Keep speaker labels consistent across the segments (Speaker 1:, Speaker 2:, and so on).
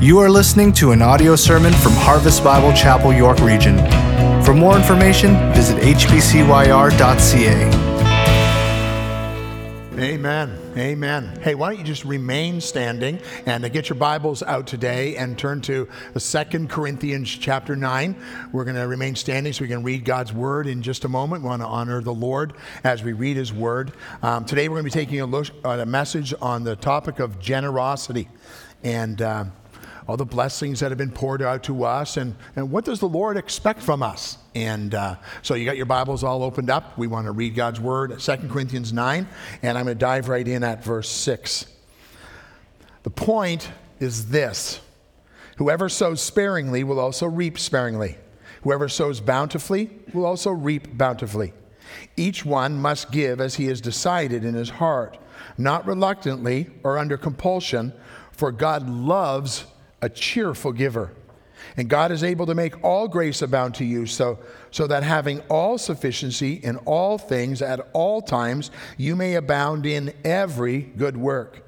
Speaker 1: You are listening to an audio sermon from Harvest Bible Chapel, York Region. For more information, visit hbcyr.ca.
Speaker 2: Amen. Amen. Hey, why don't you just remain standing and get your Bibles out today and turn to Second Corinthians chapter 9. We're going to remain standing so we can read God's word in just a moment. We want to honor the Lord as we read his word. Um, today we're going to be taking a, look, uh, a message on the topic of generosity. And. Uh, all the blessings that have been poured out to us, and, and what does the Lord expect from us? And uh, so you got your Bibles all opened up. We want to read God's Word, 2 Corinthians 9, and I'm going to dive right in at verse 6. The point is this Whoever sows sparingly will also reap sparingly. Whoever sows bountifully will also reap bountifully. Each one must give as he has decided in his heart, not reluctantly or under compulsion, for God loves a cheerful giver. And God is able to make all grace abound to you, so, so that having all sufficiency in all things at all times, you may abound in every good work.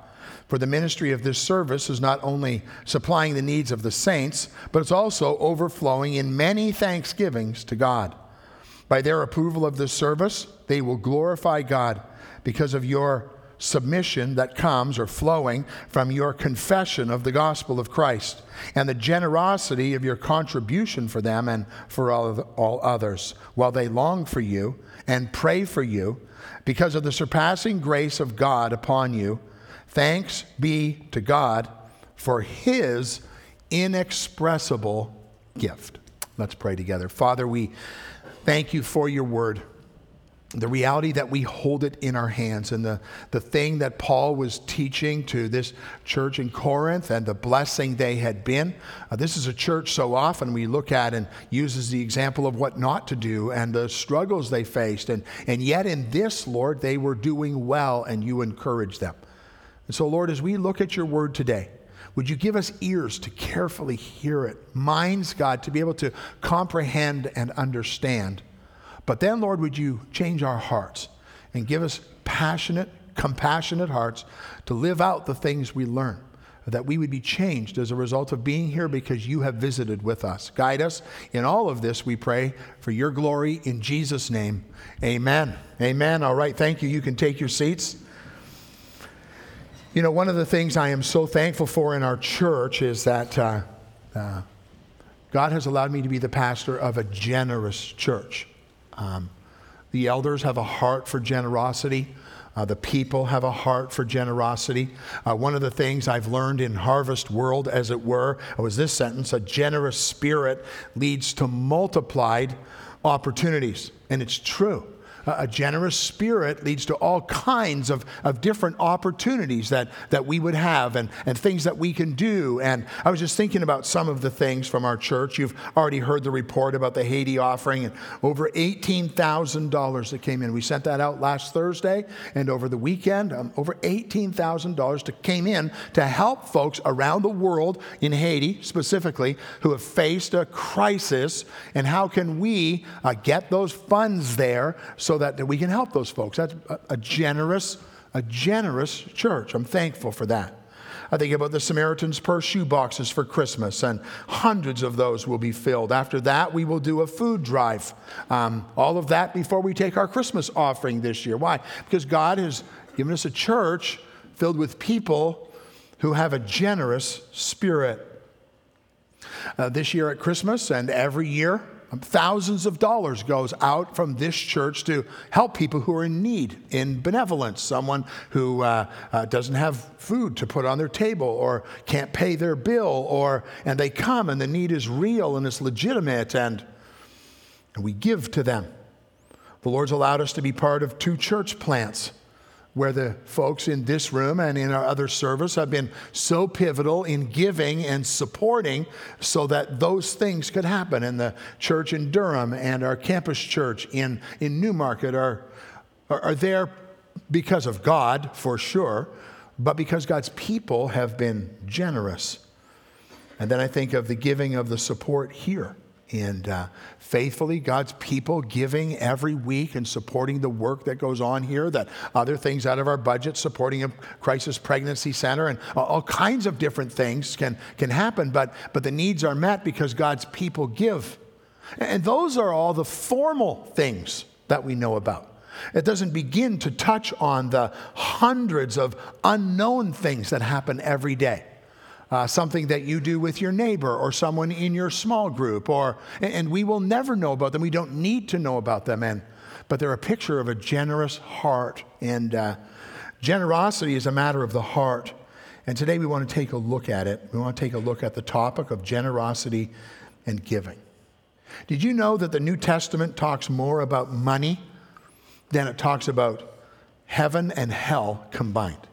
Speaker 2: For the ministry of this service is not only supplying the needs of the saints, but it's also overflowing in many thanksgivings to God. By their approval of this service, they will glorify God because of your submission that comes or flowing from your confession of the gospel of Christ and the generosity of your contribution for them and for all, all others, while they long for you and pray for you because of the surpassing grace of God upon you Thanks be to God for his inexpressible gift. Let's pray together. Father, we thank you for your word. The reality that we hold it in our hands, and the, the thing that Paul was teaching to this church in Corinth, and the blessing they had been. Uh, this is a church so often we look at and uses the example of what not to do and the struggles they faced. And, and yet, in this, Lord, they were doing well, and you encouraged them. And so, Lord, as we look at your word today, would you give us ears to carefully hear it, minds, God, to be able to comprehend and understand? But then, Lord, would you change our hearts and give us passionate, compassionate hearts to live out the things we learn, that we would be changed as a result of being here because you have visited with us. Guide us in all of this, we pray, for your glory in Jesus' name. Amen. Amen. All right, thank you. You can take your seats. You know, one of the things I am so thankful for in our church is that uh, uh, God has allowed me to be the pastor of a generous church. Um, the elders have a heart for generosity. Uh, the people have a heart for generosity. Uh, one of the things I've learned in Harvest World, as it were, was this sentence a generous spirit leads to multiplied opportunities. And it's true a generous spirit leads to all kinds of, of different opportunities that, that we would have and, and things that we can do. And I was just thinking about some of the things from our church. You've already heard the report about the Haiti offering and over $18,000 that came in. We sent that out last Thursday and over the weekend, um, over $18,000 that came in to help folks around the world in Haiti specifically who have faced a crisis. And how can we uh, get those funds there so so that, that we can help those folks. That's a, a generous, a generous church. I'm thankful for that. I think about the Samaritan's Purse shoe boxes for Christmas, and hundreds of those will be filled. After that, we will do a food drive. Um, all of that before we take our Christmas offering this year. Why? Because God has given us a church filled with people who have a generous spirit. Uh, this year at Christmas and every year, Thousands of dollars goes out from this church to help people who are in need, in benevolence, someone who uh, uh, doesn't have food to put on their table or can't pay their bill, or and they come and the need is real and it's legitimate, and, and we give to them. The Lord's allowed us to be part of two church plants where the folks in this room and in our other service have been so pivotal in giving and supporting so that those things could happen. in the church in Durham and our campus church in, in Newmarket are, are, are there because of God, for sure, but because God's people have been generous. And then I think of the giving of the support here and uh, faithfully God's people giving every week and supporting the work that goes on here, that other things out of our budget, supporting a crisis pregnancy center, and all kinds of different things can, can happen, but, but the needs are met because God's people give. And those are all the formal things that we know about. It doesn't begin to touch on the hundreds of unknown things that happen every day uh, something that you do with your neighbor or someone in your small group, or, and we will never know about them. We don't need to know about them. And, but they're a picture of a generous heart. And uh, generosity is a matter of the heart. And today we want to take a look at it. We want to take a look at the topic of generosity and giving. Did you know that the New Testament talks more about money than it talks about heaven and hell combined?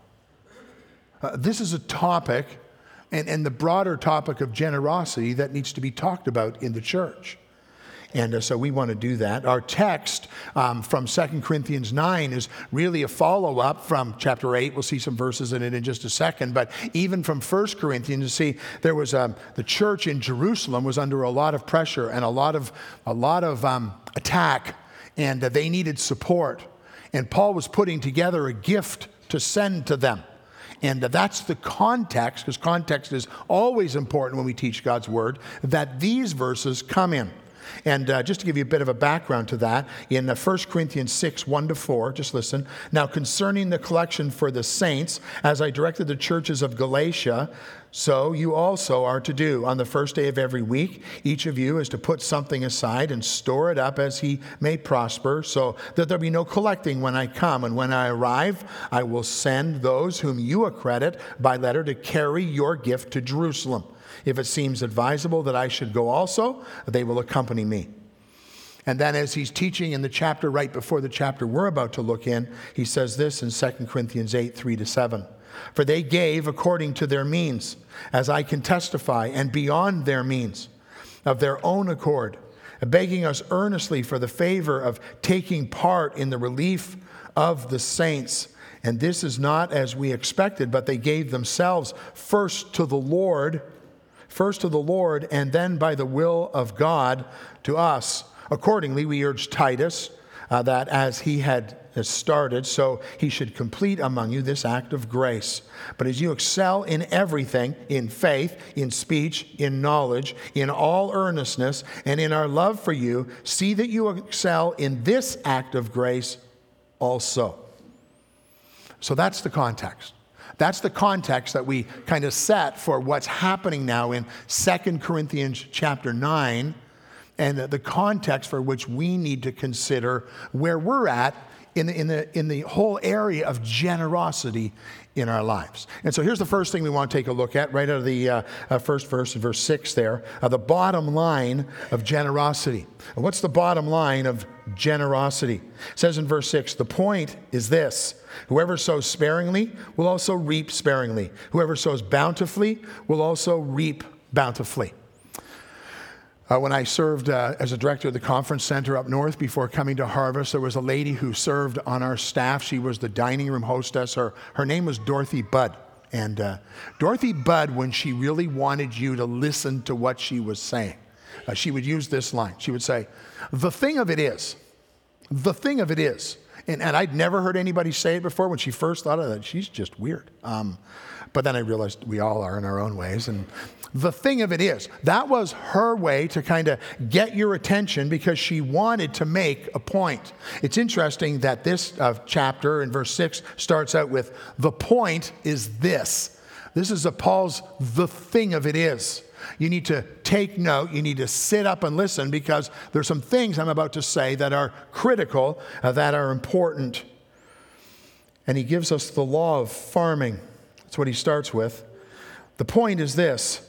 Speaker 2: Uh, this is a topic and, and the broader topic of generosity that needs to be talked about in the church. And uh, so we want to do that. Our text um, from 2 Corinthians 9 is really a follow up from chapter 8. We'll see some verses in it in just a second. But even from 1 Corinthians, you see, there was um, the church in Jerusalem was under a lot of pressure and a lot of, a lot of um, attack, and uh, they needed support. And Paul was putting together a gift to send to them. And that's the context, because context is always important when we teach God's word, that these verses come in. And uh, just to give you a bit of a background to that, in uh, 1 Corinthians 6, 1 to 4, just listen. Now, concerning the collection for the saints, as I directed the churches of Galatia, so you also are to do. On the first day of every week, each of you is to put something aside and store it up as he may prosper, so that there be no collecting when I come. And when I arrive, I will send those whom you accredit by letter to carry your gift to Jerusalem. If it seems advisable that I should go also, they will accompany me. And then, as he's teaching in the chapter right before the chapter we're about to look in, he says this in 2 Corinthians 8 3 to 7. For they gave according to their means, as I can testify, and beyond their means, of their own accord, begging us earnestly for the favor of taking part in the relief of the saints. And this is not as we expected, but they gave themselves first to the Lord first to the Lord, and then by the will of God to us. Accordingly, we urge Titus uh, that as he had started, so he should complete among you this act of grace. But as you excel in everything, in faith, in speech, in knowledge, in all earnestness, and in our love for you, see that you excel in this act of grace also. So that's the context. That's the context that we kind of set for what's happening now in 2 Corinthians chapter 9 and the context for which we need to consider where we're at in the, in the, in the whole area of generosity in our lives. And so here's the first thing we want to take a look at right out of the uh, uh, first verse, verse 6 there, uh, the bottom line of generosity. what's the bottom line of generosity? It says in verse 6 the point is this whoever sows sparingly will also reap sparingly, whoever sows bountifully will also reap bountifully. Uh, when I served uh, as a director of the conference center up north before coming to Harvest, there was a lady who served on our staff. She was the dining room hostess. Her, her name was Dorothy Budd. And uh, Dorothy Budd, when she really wanted you to listen to what she was saying, uh, she would use this line. She would say, The thing of it is, the thing of it is, and, and I'd never heard anybody say it before when she first thought of it, she's just weird. Um, but then I realized we all are in our own ways. And the thing of it is, that was her way to kind of get your attention because she wanted to make a point. It's interesting that this uh, chapter in verse 6 starts out with, The point is this. This is a Paul's the thing of it is. You need to take note. You need to sit up and listen because there's some things I'm about to say that are critical, uh, that are important. And he gives us the law of farming. That's what he starts with. The point is this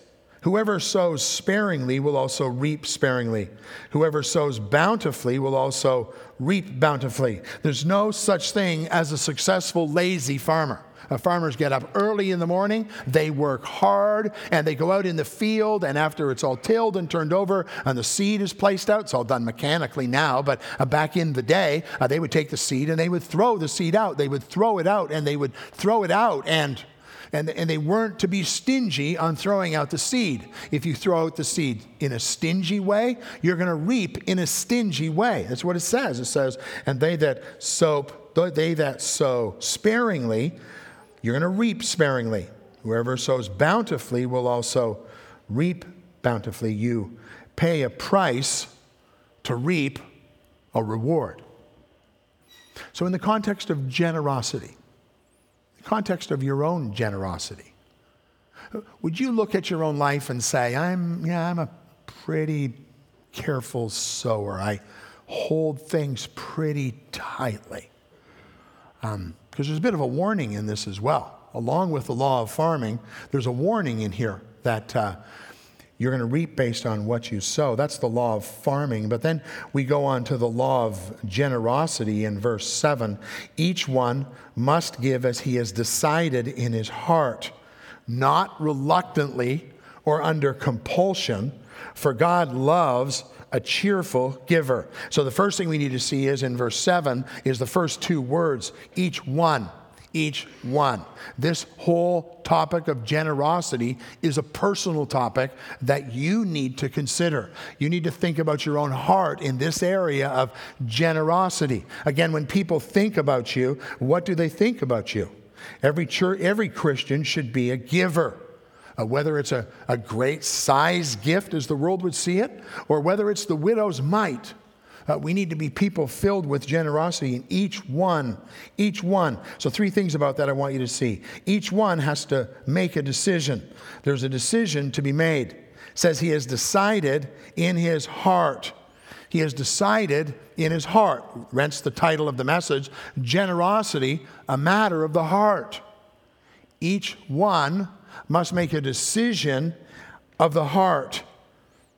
Speaker 2: Whoever sows sparingly will also reap sparingly. Whoever sows bountifully will also reap bountifully. There's no such thing as a successful lazy farmer. Uh, farmers get up early in the morning, they work hard, and they go out in the field. And after it's all tilled and turned over and the seed is placed out, it's all done mechanically now, but uh, back in the day, uh, they would take the seed and they would throw the seed out. They would throw it out and they would throw it out and and, and they weren't to be stingy on throwing out the seed. If you throw out the seed in a stingy way, you're going to reap in a stingy way. That's what it says. It says, and they that sow, they that sow sparingly, you're going to reap sparingly. Whoever sows bountifully will also reap bountifully. You pay a price to reap a reward. So, in the context of generosity, context of your own generosity. Would you look at your own life and say, I'm, yeah, I'm a pretty careful sower. I hold things pretty tightly. Because um, there's a bit of a warning in this as well. Along with the law of farming, there's a warning in here that uh, you're going to reap based on what you sow. That's the law of farming. But then we go on to the law of generosity in verse 7. Each one must give as he has decided in his heart, not reluctantly or under compulsion, for God loves a cheerful giver. So the first thing we need to see is in verse 7 is the first two words, each one each one. This whole topic of generosity is a personal topic that you need to consider. You need to think about your own heart in this area of generosity. Again, when people think about you, what do they think about you? Every church, every Christian should be a giver. Uh, whether it's a, a great size gift as the world would see it, or whether it's the widow's mite uh, we need to be people filled with generosity in each one, each one. So, three things about that I want you to see. Each one has to make a decision. There's a decision to be made. It says he has decided in his heart. He has decided in his heart. Rents the title of the message Generosity, a matter of the heart. Each one must make a decision of the heart.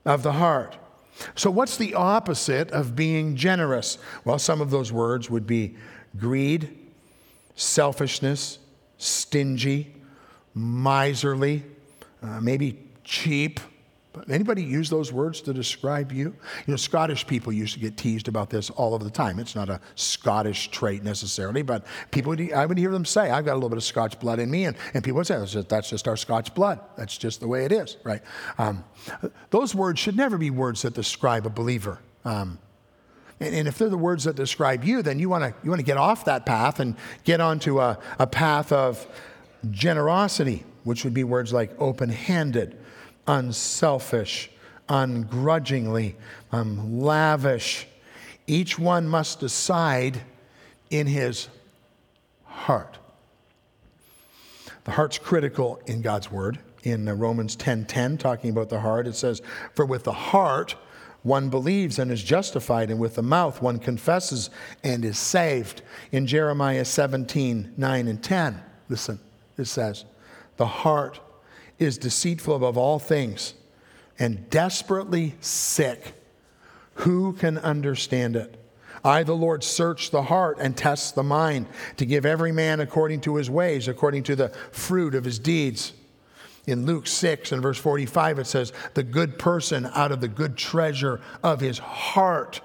Speaker 2: Of the heart. So, what's the opposite of being generous? Well, some of those words would be greed, selfishness, stingy, miserly, uh, maybe cheap, Anybody use those words to describe you? You know, Scottish people used to get teased about this all of the time. It's not a Scottish trait necessarily, but people, I would hear them say, I've got a little bit of Scotch blood in me. And, and people would say, that's just, that's just our Scotch blood. That's just the way it is, right? Um, those words should never be words that describe a believer. Um, and, and, if they're the words that describe you, then you want to you wanna get off that path and get onto a, a path of generosity, which would be words like open handed unselfish, ungrudgingly, um, lavish. Each one must decide in his heart. The heart's critical in God's word. In uh, Romans 10:10, 10, 10, talking about the heart, it says, "For with the heart one believes and is justified, and with the mouth one confesses and is saved." In Jeremiah 17, 9 and 10, listen, it says, "The heart is deceitful above all things and desperately sick. Who can understand it? I, the Lord, search the heart and test the mind to give every man according to his ways, according to the fruit of his deeds. In Luke 6 and verse 45, it says, The good person out of the good treasure of his heart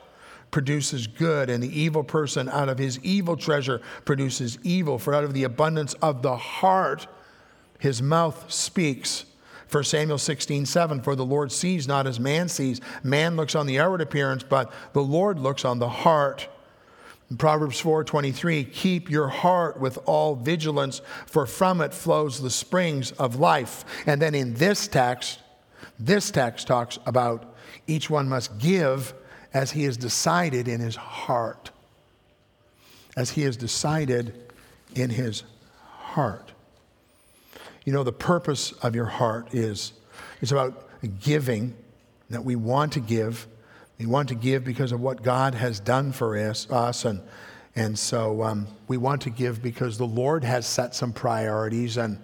Speaker 2: produces good, and the evil person out of his evil treasure produces evil. For out of the abundance of the heart, his mouth speaks. For Samuel 16, 7, for the Lord sees not as man sees. Man looks on the outward appearance, but the Lord looks on the heart. In Proverbs 4:23, keep your heart with all vigilance, for from it flows the springs of life. And then in this text, this text talks about each one must give as he has decided in his heart. As he has decided in his heart. You know, the purpose of your heart is it's about giving, that we want to give. We want to give because of what God has done for us, us and, and so um, we want to give because the Lord has set some priorities and,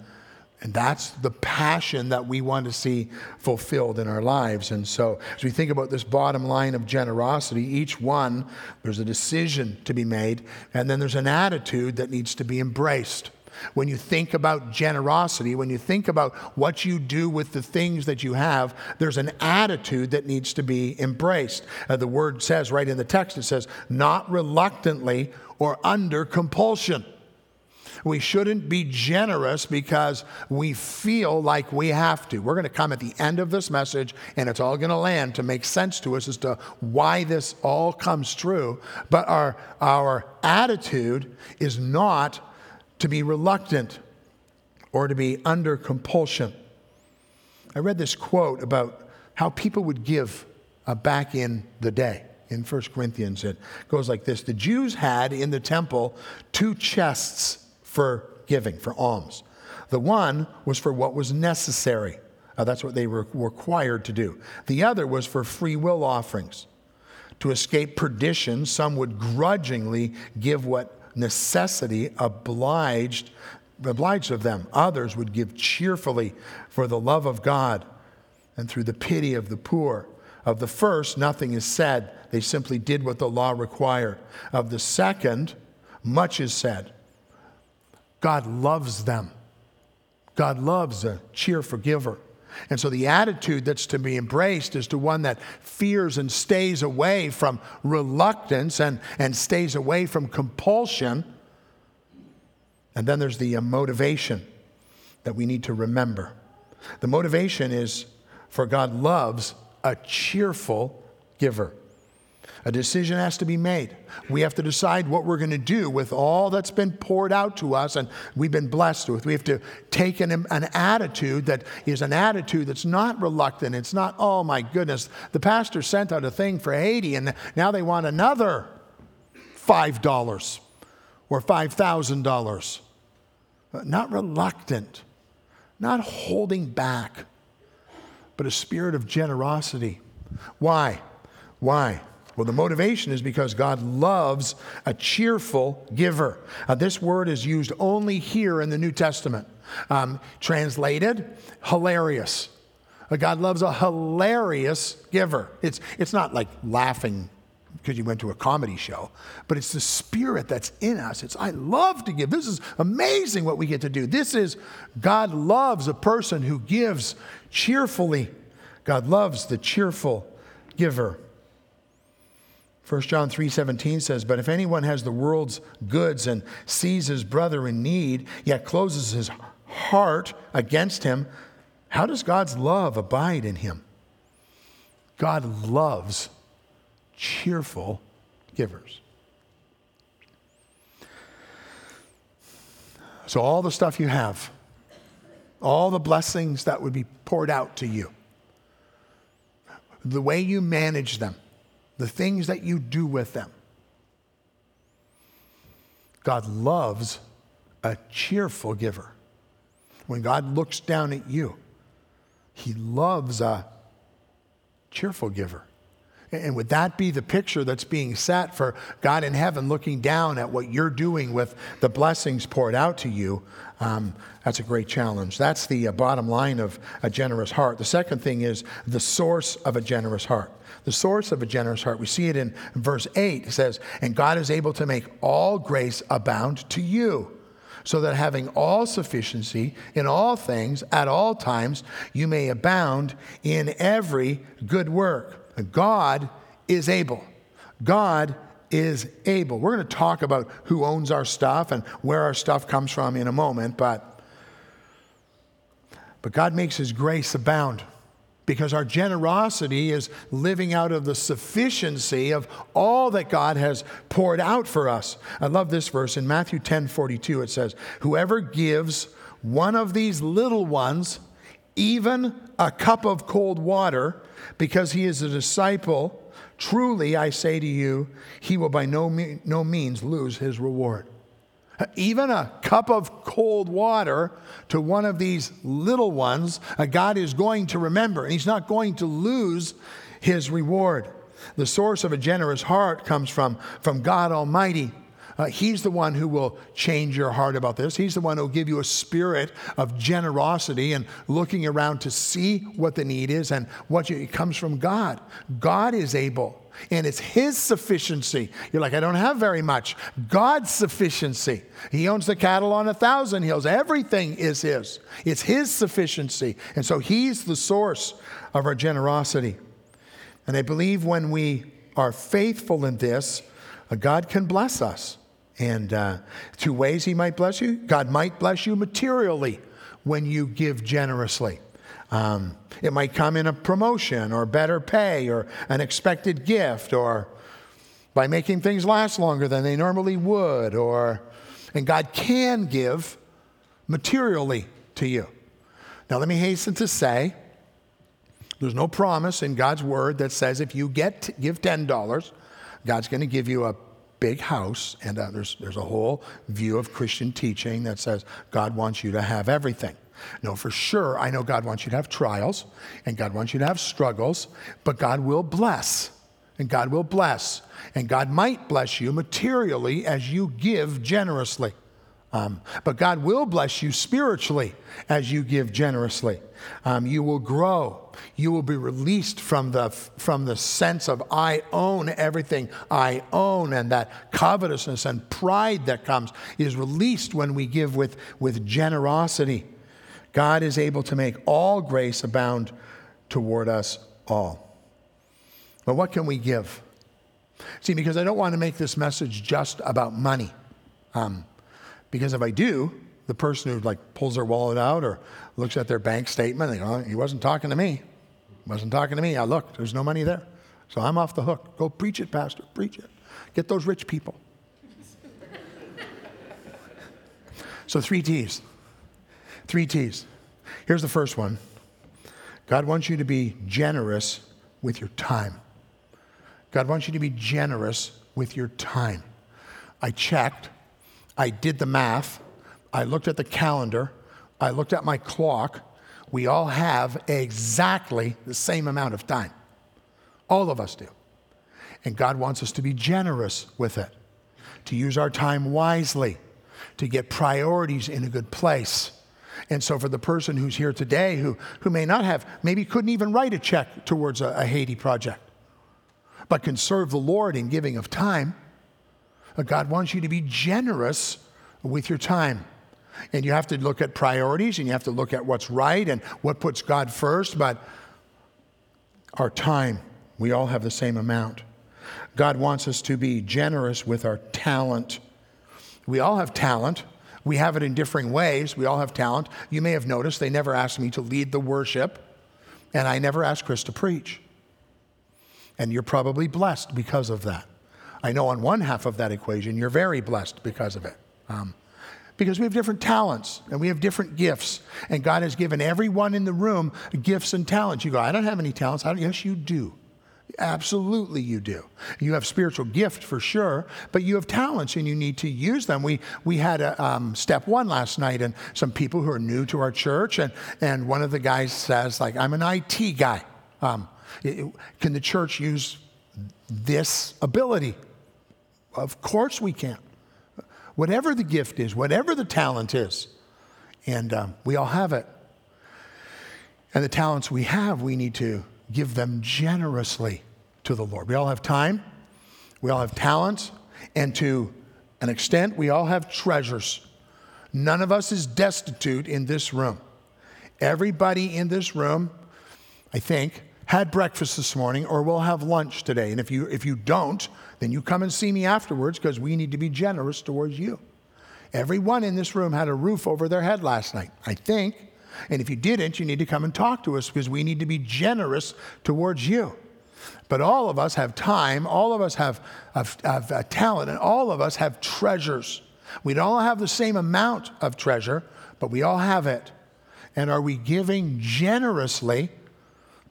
Speaker 2: And that's the passion that we want to see fulfilled in our lives. And so, as we think about this bottom line of generosity, each one, there's a decision to be made, and then there's an attitude that needs to be embraced. When you think about generosity, when you think about what you do with the things that you have, there's an attitude that needs to be embraced. Uh, the word says right in the text, it says, not reluctantly or under compulsion. We shouldn't be generous because we feel like we have to. We're going to come at the end of this message and it's all going to land to make sense to us as to why this all comes true. But our, our attitude is not to be reluctant or to be under compulsion. I read this quote about how people would give uh, back in the day in 1 Corinthians. It goes like this The Jews had in the temple two chests for giving, for alms. The one was for what was necessary. Uh, that's what they were required to do. The other was for free will offerings. To escape perdition, some would grudgingly give what necessity obliged, obliged of them. Others would give cheerfully for the love of God and through the pity of the poor. Of the first, nothing is said. They simply did what the law required. Of the second, much is said God loves them. God loves a cheerful giver. And so the attitude that's to be embraced is to one that fears and stays away from reluctance and, and stays away from compulsion. And then there's the uh, motivation that we need to remember. The motivation is for God loves a cheerful giver. A decision has to be made. We have to decide what we're going to do with all that's been poured out to us and we've been blessed with. We have to take an, an attitude that is an attitude that's not reluctant. It's not, oh my goodness, the pastor sent out a thing for Haiti and now they want another $5 or $5,000. Not reluctant, not holding back, but a spirit of generosity. Why? Why? Well, the motivation is because God loves a cheerful giver. Uh, this word is used only here in the New Testament. Um, translated, hilarious. Uh, God loves a hilarious giver. It's, it's not like laughing because you went to a comedy show, but it's the spirit that's in us. It's, I love to give. This is amazing what we get to do. This is, God loves a person who gives cheerfully. God loves the cheerful giver. 1 John 3:17 says, "But if anyone has the world's goods and sees his brother in need, yet closes his heart against him, how does God's love abide in him?" God loves cheerful givers. So all the stuff you have, all the blessings that would be poured out to you, the way you manage them, the things that you do with them. God loves a cheerful giver. When God looks down at you, he loves a cheerful giver. And would that be the picture that's being set for God in heaven looking down at what you're doing with the blessings poured out to you? Um, that's a great challenge. That's the uh, bottom line of a generous heart. The second thing is the source of a generous heart the source of a generous heart. We see it in verse 8. It says, And God is able to make all grace abound to you, so that having all sufficiency in all things at all times, you may abound in every good work. God is able. God is able. We're going to talk about who owns our stuff and where our stuff comes from in a moment, but but God makes his grace abound because our generosity is living out of the sufficiency of all that God has poured out for us. I love this verse in Matthew 10 42. It says, Whoever gives one of these little ones even a cup of cold water because he is a disciple, truly I say to you, he will by no, me- no means lose his reward even a cup of cold water to one of these little ones, uh, God is going to remember, and He's not going to lose His reward. The source of a generous heart comes from, from God Almighty. Uh, he's the one who will change your heart about this. He's the one who will give you a spirit of generosity and looking around to see what the need is and what you, it comes from God. God is able. And it's His sufficiency. You're like, I don't have very much. God's sufficiency. He owns the cattle on a thousand hills. Everything is His. It's His sufficiency. And so He's the source of our generosity. And I believe when we are faithful in this, uh, God can bless us. And uh, two ways He might bless you God might bless you materially when you give generously. Um, it might come in a promotion or better pay or an expected gift or by making things last longer than they normally would or and God can give materially to you. Now let me hasten to say there's no promise in God's word that says if you get give $10 God's going to give you a big house and uh, there's there's a whole view of Christian teaching that says God wants you to have everything. No, for sure, I know God wants you to have trials and God wants you to have struggles, but God will bless. And God will bless. And God might bless you materially as you give generously. Um, but God will bless you spiritually as you give generously. Um, you will grow. You will be released from the, from the sense of I own everything I own, and that covetousness and pride that comes is released when we give with, with generosity. God is able to make all grace abound toward us all. But what can we give? See, because I don't want to make this message just about money. Um, because if I do, the person who like pulls their wallet out or looks at their bank statement, they go, oh, he wasn't talking to me. He wasn't talking to me. I looked, there's no money there. So I'm off the hook. Go preach it, Pastor. Preach it. Get those rich people. so, three T's. Three T's. Here's the first one God wants you to be generous with your time. God wants you to be generous with your time. I checked, I did the math, I looked at the calendar, I looked at my clock. We all have exactly the same amount of time. All of us do. And God wants us to be generous with it, to use our time wisely, to get priorities in a good place. And so, for the person who's here today who, who may not have, maybe couldn't even write a check towards a, a Haiti project, but can serve the Lord in giving of time, God wants you to be generous with your time. And you have to look at priorities and you have to look at what's right and what puts God first. But our time, we all have the same amount. God wants us to be generous with our talent. We all have talent. We have it in differing ways. We all have talent. You may have noticed they never asked me to lead the worship, and I never asked Chris to preach. And you're probably blessed because of that. I know on one half of that equation, you're very blessed because of it. Um, because we have different talents and we have different gifts. And God has given everyone in the room gifts and talents. You go, I don't have any talents. yes, you do. Absolutely, you do. You have spiritual gift for sure, but you have talents and you need to use them. We, we had a um, step one last night, and some people who are new to our church, and, and one of the guys says, like, I'm an IT guy. Um, it, can the church use this ability? Of course we can. Whatever the gift is, whatever the talent is, and um, we all have it. And the talents we have, we need to give them generously to the Lord. We all have time, we all have talents, and to an extent, we all have treasures. None of us is destitute in this room. Everybody in this room, I think, had breakfast this morning or we'll have lunch today. And if you, if you don't, then you come and see me afterwards because we need to be generous towards you. Everyone in this room had a roof over their head last night, I think. And if you didn't, you need to come and talk to us because we need to be generous towards you. But all of us have time, all of us have, have, have uh, talent, and all of us have treasures. We don't all have the same amount of treasure, but we all have it. And are we giving generously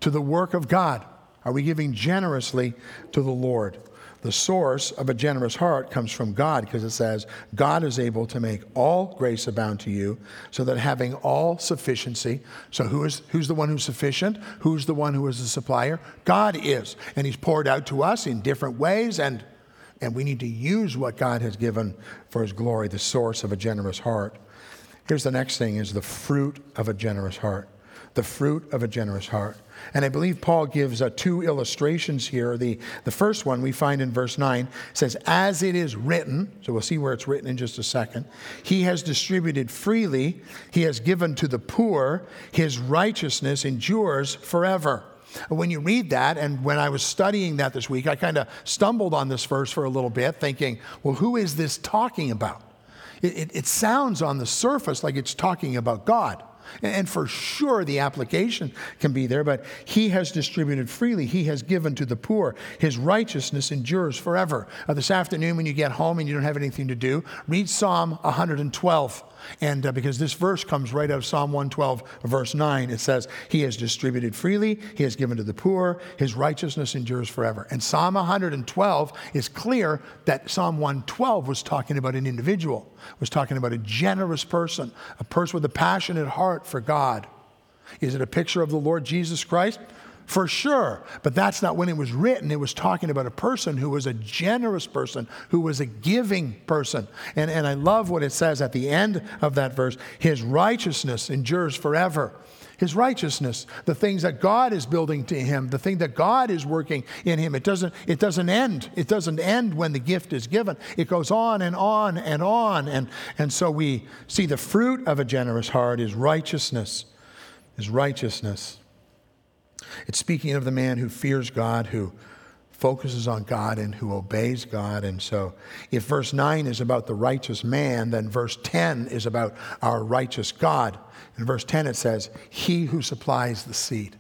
Speaker 2: to the work of God? Are we giving generously to the Lord? The source of a generous heart comes from God because it says, God is able to make all grace abound to you, so that having all sufficiency. So, who is, who's the one who's sufficient? Who's the one who is the supplier? God is. And He's poured out to us in different ways. And And we need to use what God has given for his glory, the source of a generous heart. Here's the next thing is the fruit of a generous heart. The fruit of a generous heart. And I believe Paul gives uh, two illustrations here. The, the first one we find in verse 9 says, As it is written, so we'll see where it's written in just a second, he has distributed freely, he has given to the poor, his righteousness endures forever. When you read that, and when I was studying that this week, I kind of stumbled on this verse for a little bit, thinking, well, who is this talking about? It, it, it sounds on the surface like it's talking about God. And for sure, the application can be there, but he has distributed freely. He has given to the poor. His righteousness endures forever. Uh, this afternoon, when you get home and you don't have anything to do, read Psalm 112. And uh, because this verse comes right out of Psalm 112, verse 9, it says, He has distributed freely, He has given to the poor, His righteousness endures forever. And Psalm 112 is clear that Psalm 112 was talking about an individual, was talking about a generous person, a person with a passionate heart for God. Is it a picture of the Lord Jesus Christ? For sure. But that's not when it was written. It was talking about a person who was a generous person, who was a giving person. And, and I love what it says at the end of that verse His righteousness endures forever. His righteousness, the things that God is building to him, the thing that God is working in him, it doesn't, it doesn't end. It doesn't end when the gift is given. It goes on and on and on. And, and so we see the fruit of a generous heart is righteousness, is righteousness. It's speaking of the man who fears God, who focuses on God, and who obeys God. And so, if verse 9 is about the righteous man, then verse 10 is about our righteous God. In verse 10, it says, He who supplies the seed.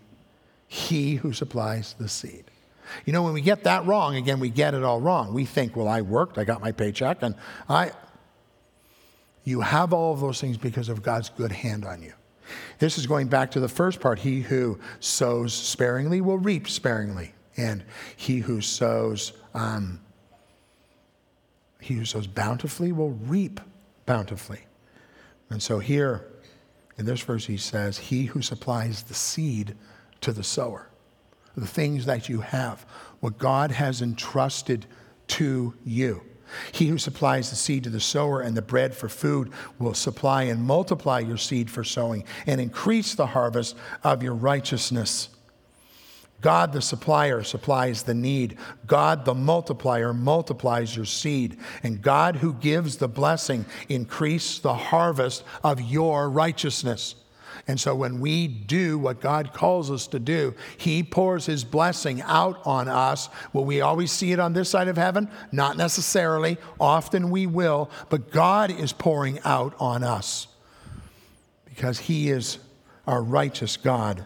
Speaker 2: He who supplies the seed. You know, when we get that wrong, again, we get it all wrong. We think, well, I worked, I got my paycheck, and I. You have all of those things because of God's good hand on you. This is going back to the first part. He who sows sparingly will reap sparingly, and he who sows um, he who sows bountifully will reap bountifully. And so here in this verse he says, He who supplies the seed to the sower, the things that you have, what God has entrusted to you. He who supplies the seed to the sower and the bread for food will supply and multiply your seed for sowing and increase the harvest of your righteousness. God, the supplier, supplies the need. God, the multiplier, multiplies your seed. And God, who gives the blessing, increase the harvest of your righteousness. And so when we do what God calls us to do, He pours His blessing out on us. Will we always see it on this side of heaven? Not necessarily. Often we will. But God is pouring out on us because He is our righteous God.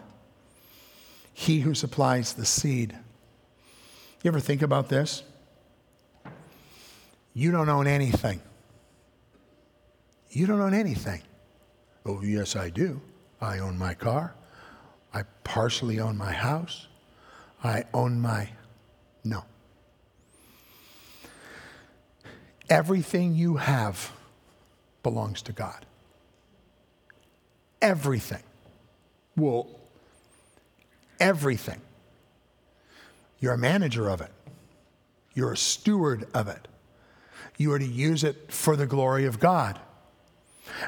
Speaker 2: He who supplies the seed. You ever think about this? You don't own anything. You don't own anything. Oh, yes, I do. I own my car. I partially own my house. I own my. No. Everything you have belongs to God. Everything. Well, everything. You're a manager of it, you're a steward of it. You are to use it for the glory of God.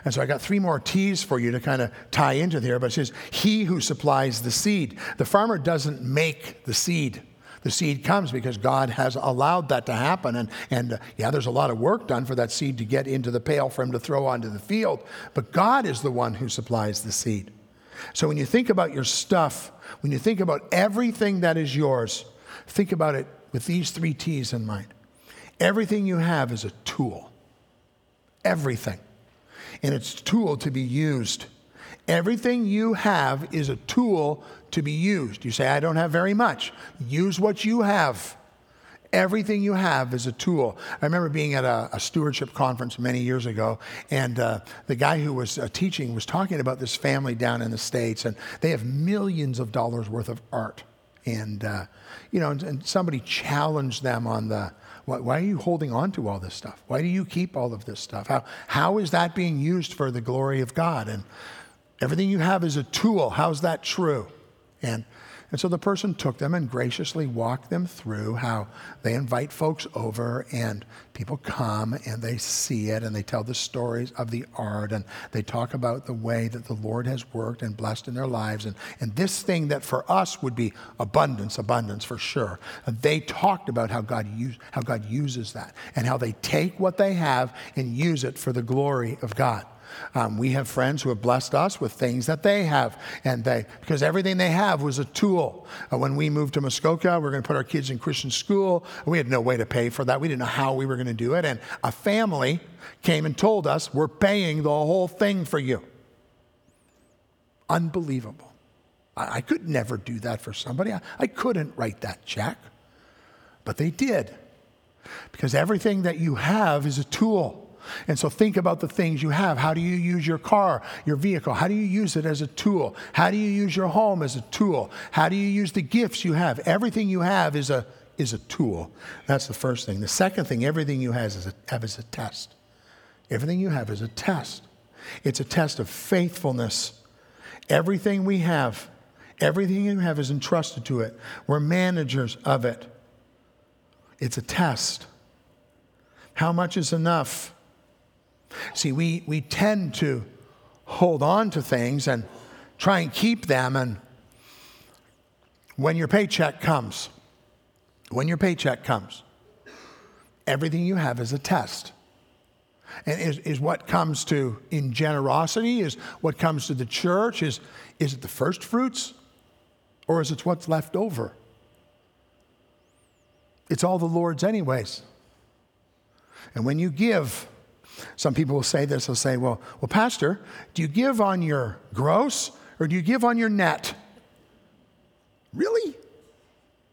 Speaker 2: And so I got three more T's for you to kind of tie into there, but it says, He who supplies the seed. The farmer doesn't make the seed. The seed comes because God has allowed that to happen. And, and uh, yeah, there's a lot of work done for that seed to get into the pail for him to throw onto the field. But God is the one who supplies the seed. So when you think about your stuff, when you think about everything that is yours, think about it with these three T's in mind. Everything you have is a tool. Everything and it's a tool to be used. Everything you have is a tool to be used. You say, I don't have very much. Use what you have. Everything you have is a tool. I remember being at a, a stewardship conference many years ago, and uh, the guy who was uh, teaching was talking about this family down in the States, and they have millions of dollars worth of art. And, uh, you know, and, and somebody challenged them on the, why, why, are you holding on to all this stuff? Why do you keep all of this stuff? How, how is that being used for the glory of God? And everything you have is a tool. How's that true? And And so the person took them and graciously walked them through how they invite folks over and people come and they see it and they tell the stories of the art and they talk about the way that the Lord has worked and blessed in their lives. And, and this thing that for us would be abundance, abundance for sure. They talked about how God, use, how God uses that and how they take what they have and use it for the glory of God. Um, we have friends who have blessed us with things that they have, and they because everything they have was a tool. Uh, when we moved to Muskoka, we are going to put our kids in Christian school. We had no way to pay for that. We didn't know how we were going to do it, and a family came and told us, "We're paying the whole thing for you." Unbelievable. I, I could never do that for somebody. I, I couldn't write that check, but they did because everything that you have is a tool. And so think about the things you have. How do you use your car, your vehicle? How do you use it as a tool? How do you use your home as a tool? How do you use the gifts you have? Everything you have is a, is a tool. That's the first thing. The second thing, everything you have is, a, have is a test. Everything you have is a test. It's a test of faithfulness. Everything we have, everything you have is entrusted to it. We're managers of it. It's a test. How much is enough? See, we, we tend to hold on to things and try and keep them. And when your paycheck comes, when your paycheck comes, everything you have is a test. And is, is what comes to in generosity, is what comes to the church, is, is it the first fruits or is it what's left over? It's all the Lord's, anyways. And when you give, some people will say this, they'll say, well, well, Pastor, do you give on your gross or do you give on your net? Really?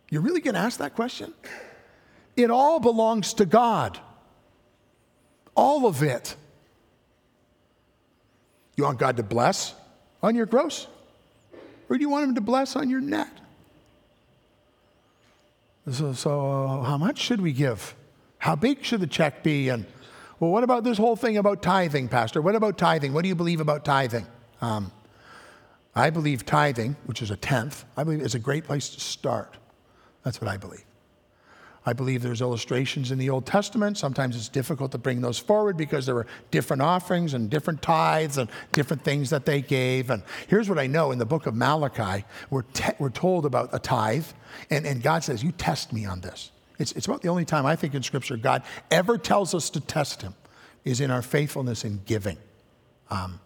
Speaker 2: You're really going to ask that question? It all belongs to God. All of it. You want God to bless on your gross? Or do you want Him to bless on your net? So, so uh, how much should we give? How big should the check be? And well, what about this whole thing about tithing, Pastor? What about tithing? What do you believe about tithing? Um, I believe tithing, which is a tenth, I believe is a great place to start. That's what I believe. I believe there's illustrations in the Old Testament. Sometimes it's difficult to bring those forward because there were different offerings and different tithes and different things that they gave. And here's what I know in the book of Malachi, we're, te- we're told about a tithe, and, and God says, You test me on this. It's, it's about the only time I think in Scripture God ever tells us to test Him is in our faithfulness in giving. Um,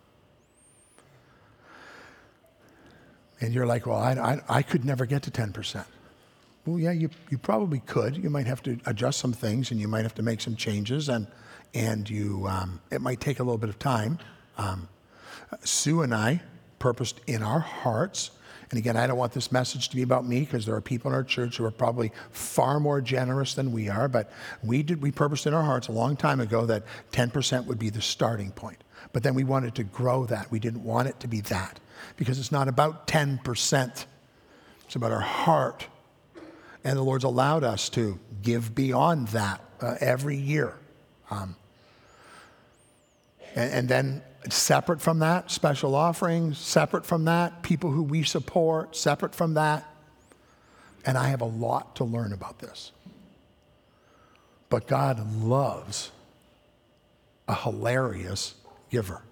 Speaker 2: and you're like, well, I, I, I could never get to 10%. Well, yeah, you, you probably could. You might have to adjust some things and you might have to make some changes, and, and you, um, it might take a little bit of time. Um, Sue and I purposed in our hearts and again, I don't want this message to be about me because there are people in our church who are probably far more generous than we are. But we did, we purposed in our hearts a long time ago that 10% would be the starting point. But then we wanted to grow that. We didn't want it to be that because it's not about 10%. It's about our heart. And the Lord's allowed us to give beyond that uh, every year. Um, and, and then separate from that, special offerings, separate from that, people who we support, separate from that. And I have a lot to learn about this. But God loves a hilarious giver.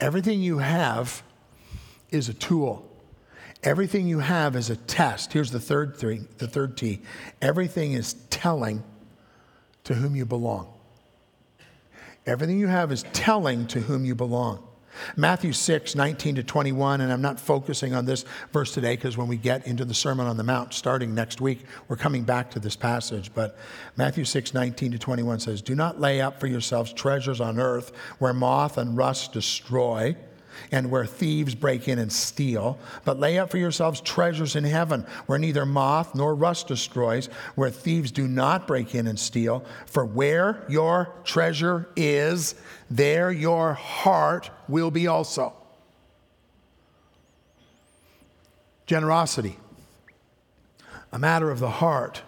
Speaker 2: Everything you have is a tool. Everything you have is a test. Here's the third thing, the third T. Everything is telling to whom you belong. Everything you have is telling to whom you belong. Matthew 6, 19 to 21, and I'm not focusing on this verse today because when we get into the Sermon on the Mount starting next week, we're coming back to this passage. But Matthew 6, 19 to 21 says, Do not lay up for yourselves treasures on earth where moth and rust destroy and where thieves break in and steal, but lay up for yourselves treasures in heaven, where neither moth nor rust destroys, where thieves do not break in and steal. For where your treasure is, there your heart will be also. Generosity, a matter of the heart.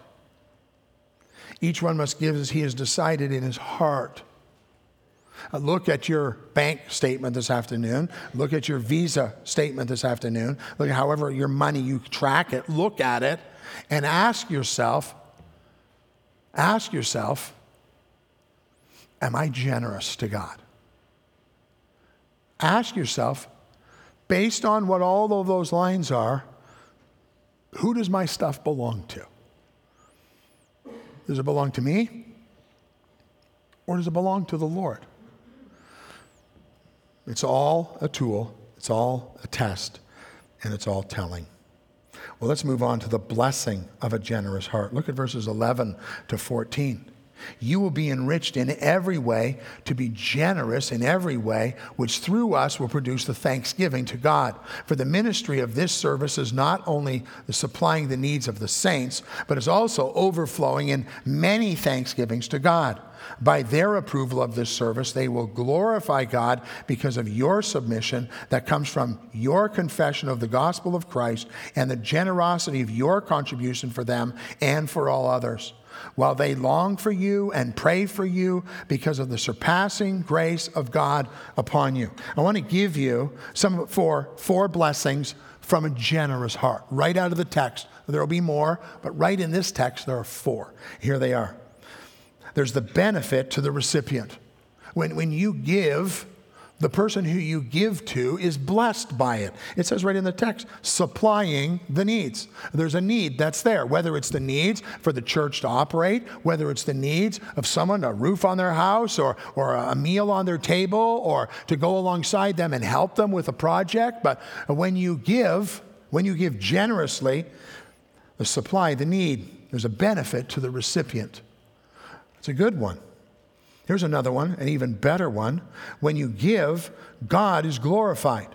Speaker 2: Each one must give as he has decided in his heart. Uh, look at your bank statement this afternoon. Look at your Visa statement this afternoon. Look at however your money, you track it. Look at it and ask yourself, ask yourself, am I generous to God? Ask yourself, based on what all of those lines are, who does my stuff belong to? Does it belong to me? Or does it belong to the Lord? It's all a tool, it's all a test, and it's all telling. Well, let's move on to the blessing of a generous heart. Look at verses 11 to 14. You will be enriched in every way to be generous in every way, which through us will produce the thanksgiving to God. For the ministry of this service is not only the supplying the needs of the saints, but is also overflowing in many thanksgivings to God. By their approval of this service, they will glorify God because of your submission that comes from your confession of the gospel of Christ and the generosity of your contribution for them and for all others while they long for you and pray for you because of the surpassing grace of God upon you. I want to give you some four, four blessings from a generous heart. Right out of the text. There will be more, but right in this text, there are four. Here they are. There's the benefit to the recipient. When, when you give, the person who you give to is blessed by it. It says right in the text, supplying the needs. There's a need that's there, whether it's the needs for the church to operate, whether it's the needs of someone, a roof on their house, or, or a meal on their table, or to go alongside them and help them with a project. But when you give, when you give generously, the supply, the need, there's a benefit to the recipient. It's a good one. Here's another one, an even better one. When you give, God is glorified.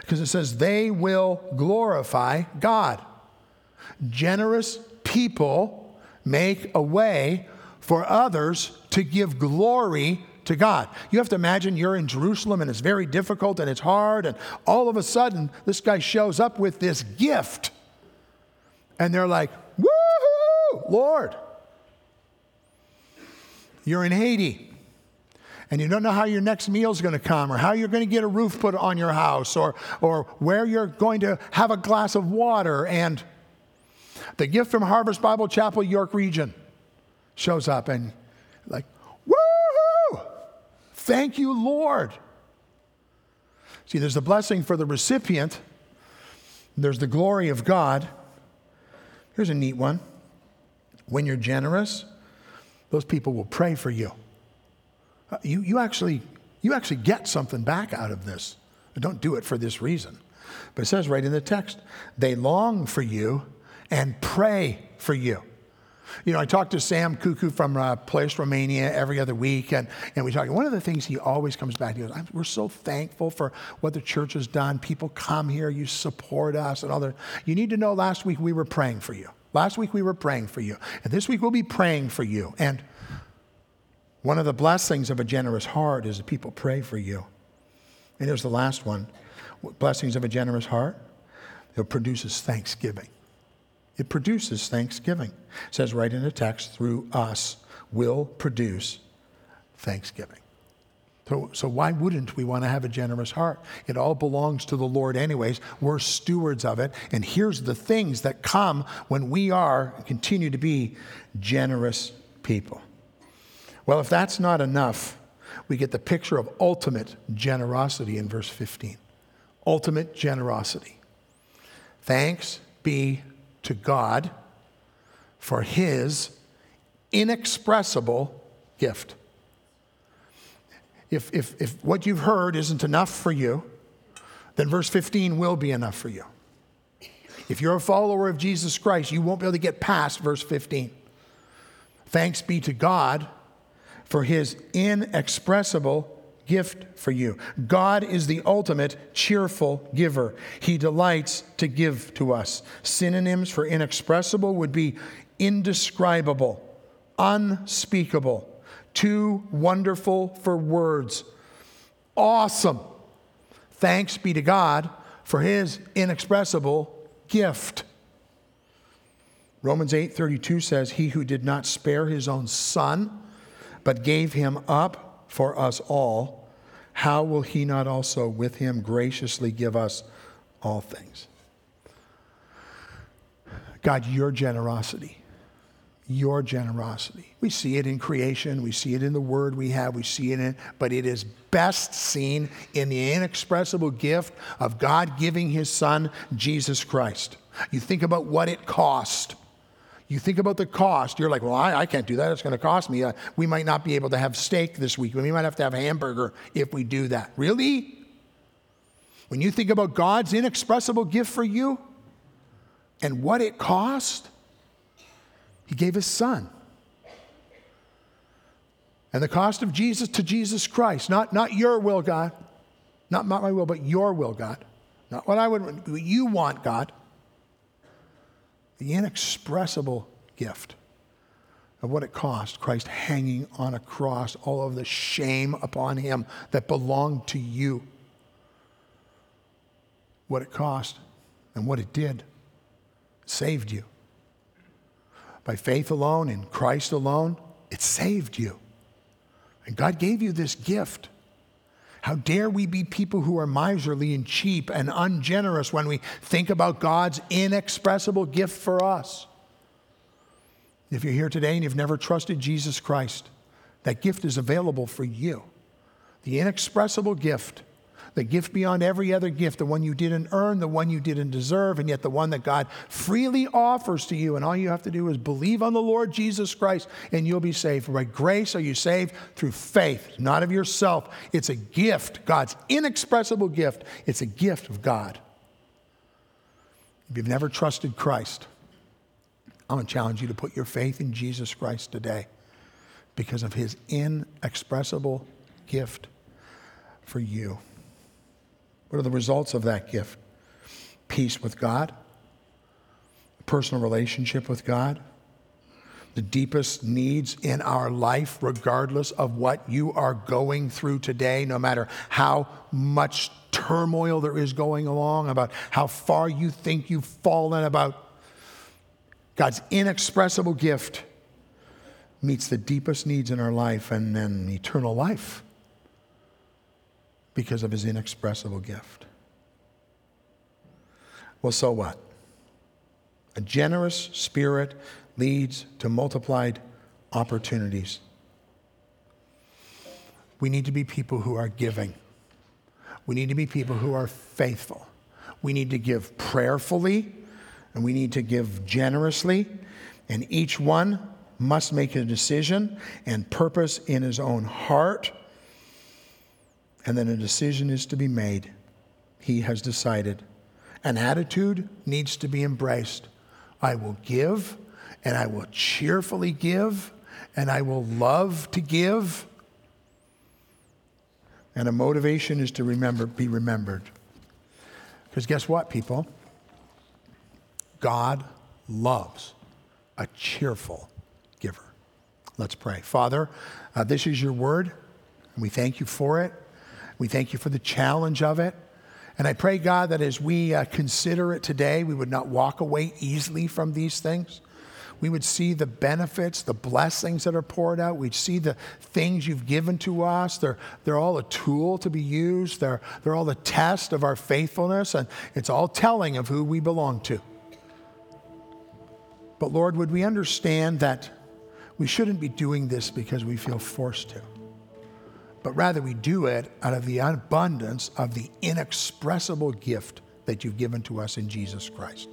Speaker 2: Because it says, they will glorify God. Generous people make a way for others to give glory to God. You have to imagine you're in Jerusalem and it's very difficult and it's hard, and all of a sudden, this guy shows up with this gift. And they're like, Woohoo, Lord, you're in Haiti and you don't know how your next meal is going to come or how you're going to get a roof put on your house or, or where you're going to have a glass of water. And the gift from Harvest Bible Chapel, York Region, shows up and like, woohoo! Thank you, Lord. See, there's the blessing for the recipient, there's the glory of God. Here's a neat one. When you're generous, those people will pray for you. Uh, you, you, actually, you actually get something back out of this. Don't do it for this reason. But it says right in the text, they long for you and pray for you. You know, I talk to Sam Cuckoo from uh, Place Romania every other week, and, and we talk. One of the things he always comes back to is, We're so thankful for what the church has done. People come here, you support us, and other. You need to know last week we were praying for you. Last week we were praying for you. And this week we'll be praying for you. And one of the blessings of a generous heart is that people pray for you. And here's the last one blessings of a generous heart it produces thanksgiving. It produces thanksgiving. It says right in the text, through us will produce thanksgiving. So, so why wouldn't we want to have a generous heart? It all belongs to the Lord, anyways. We're stewards of it. And here's the things that come when we are continue to be generous people. Well, if that's not enough, we get the picture of ultimate generosity in verse 15. Ultimate generosity. Thanks be to God for his inexpressible gift. If, if, if what you've heard isn't enough for you, then verse 15 will be enough for you. If you're a follower of Jesus Christ, you won't be able to get past verse 15. Thanks be to God for his inexpressible gift for you. God is the ultimate cheerful giver. He delights to give to us. Synonyms for inexpressible would be indescribable, unspeakable, too wonderful for words. Awesome. Thanks be to God for his inexpressible gift. Romans 8:32 says, "He who did not spare his own son, but gave him up for us all, how will he not also with him graciously give us all things? God, your generosity, your generosity. We see it in creation, we see it in the word we have, we see it in, but it is best seen in the inexpressible gift of God giving his son, Jesus Christ. You think about what it cost. You think about the cost. You're like, well, I, I can't do that. It's going to cost me. Uh, we might not be able to have steak this week. We might have to have hamburger if we do that. Really? When you think about God's inexpressible gift for you and what it cost, He gave His Son. And the cost of Jesus to Jesus Christ, not, not your will, God, not, not my will, but your will, God. Not what I would, what you want, God the inexpressible gift of what it cost Christ hanging on a cross, all of the shame upon him that belonged to you. What it cost and what it did saved you. By faith alone, in Christ alone, it saved you. And God gave you this gift. How dare we be people who are miserly and cheap and ungenerous when we think about God's inexpressible gift for us? If you're here today and you've never trusted Jesus Christ, that gift is available for you. The inexpressible gift the gift beyond every other gift, the one you didn't earn, the one you didn't deserve, and yet the one that God freely offers to you. And all you have to do is believe on the Lord Jesus Christ, and you'll be saved. By grace are you saved through faith, not of yourself. It's a gift, God's inexpressible gift. It's a gift of God. If you've never trusted Christ, I'm going to challenge you to put your faith in Jesus Christ today because of his inexpressible gift for you. What are the results of that gift? Peace with God, personal relationship with God, the deepest needs in our life, regardless of what you are going through today, no matter how much turmoil there is going along, about how far you think you've fallen, about God's inexpressible gift meets the deepest needs in our life and then eternal life because of his inexpressible gift. Well, so what? A generous spirit leads to multiplied opportunities. We need to be people who are giving. We need to be people who are faithful. We need to give prayerfully and we need to give generously. And each one must make a decision and purpose in his own heart and then a decision is to be made. He has decided. An attitude needs to be embraced. I will give, and I will cheerfully give, and I will love to give. And a motivation is to remember, be remembered. Because guess what, people? God loves a cheerful giver. Let's pray. Father, uh, this is your word, and we thank you for it. We thank you for the challenge of it. And I pray, God, that as we uh, consider it today, we would not walk away easily from these things. We would see the benefits, the blessings that are poured out. We'd see the things you've given to us. They're, they're all a tool to be used, they're, they're all the test of our faithfulness, and it's all telling of who we belong to. But Lord, would we understand that we shouldn't be doing this because we feel forced to? But rather we do it out of the abundance of the inexpressible gift that you've given to us in Jesus Christ.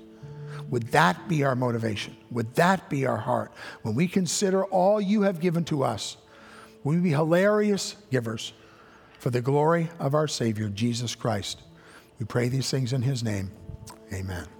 Speaker 2: Would that be our motivation? Would that be our heart? When we consider all you have given to us, we be hilarious givers for the glory of our Savior, Jesus Christ. We pray these things in his name. Amen.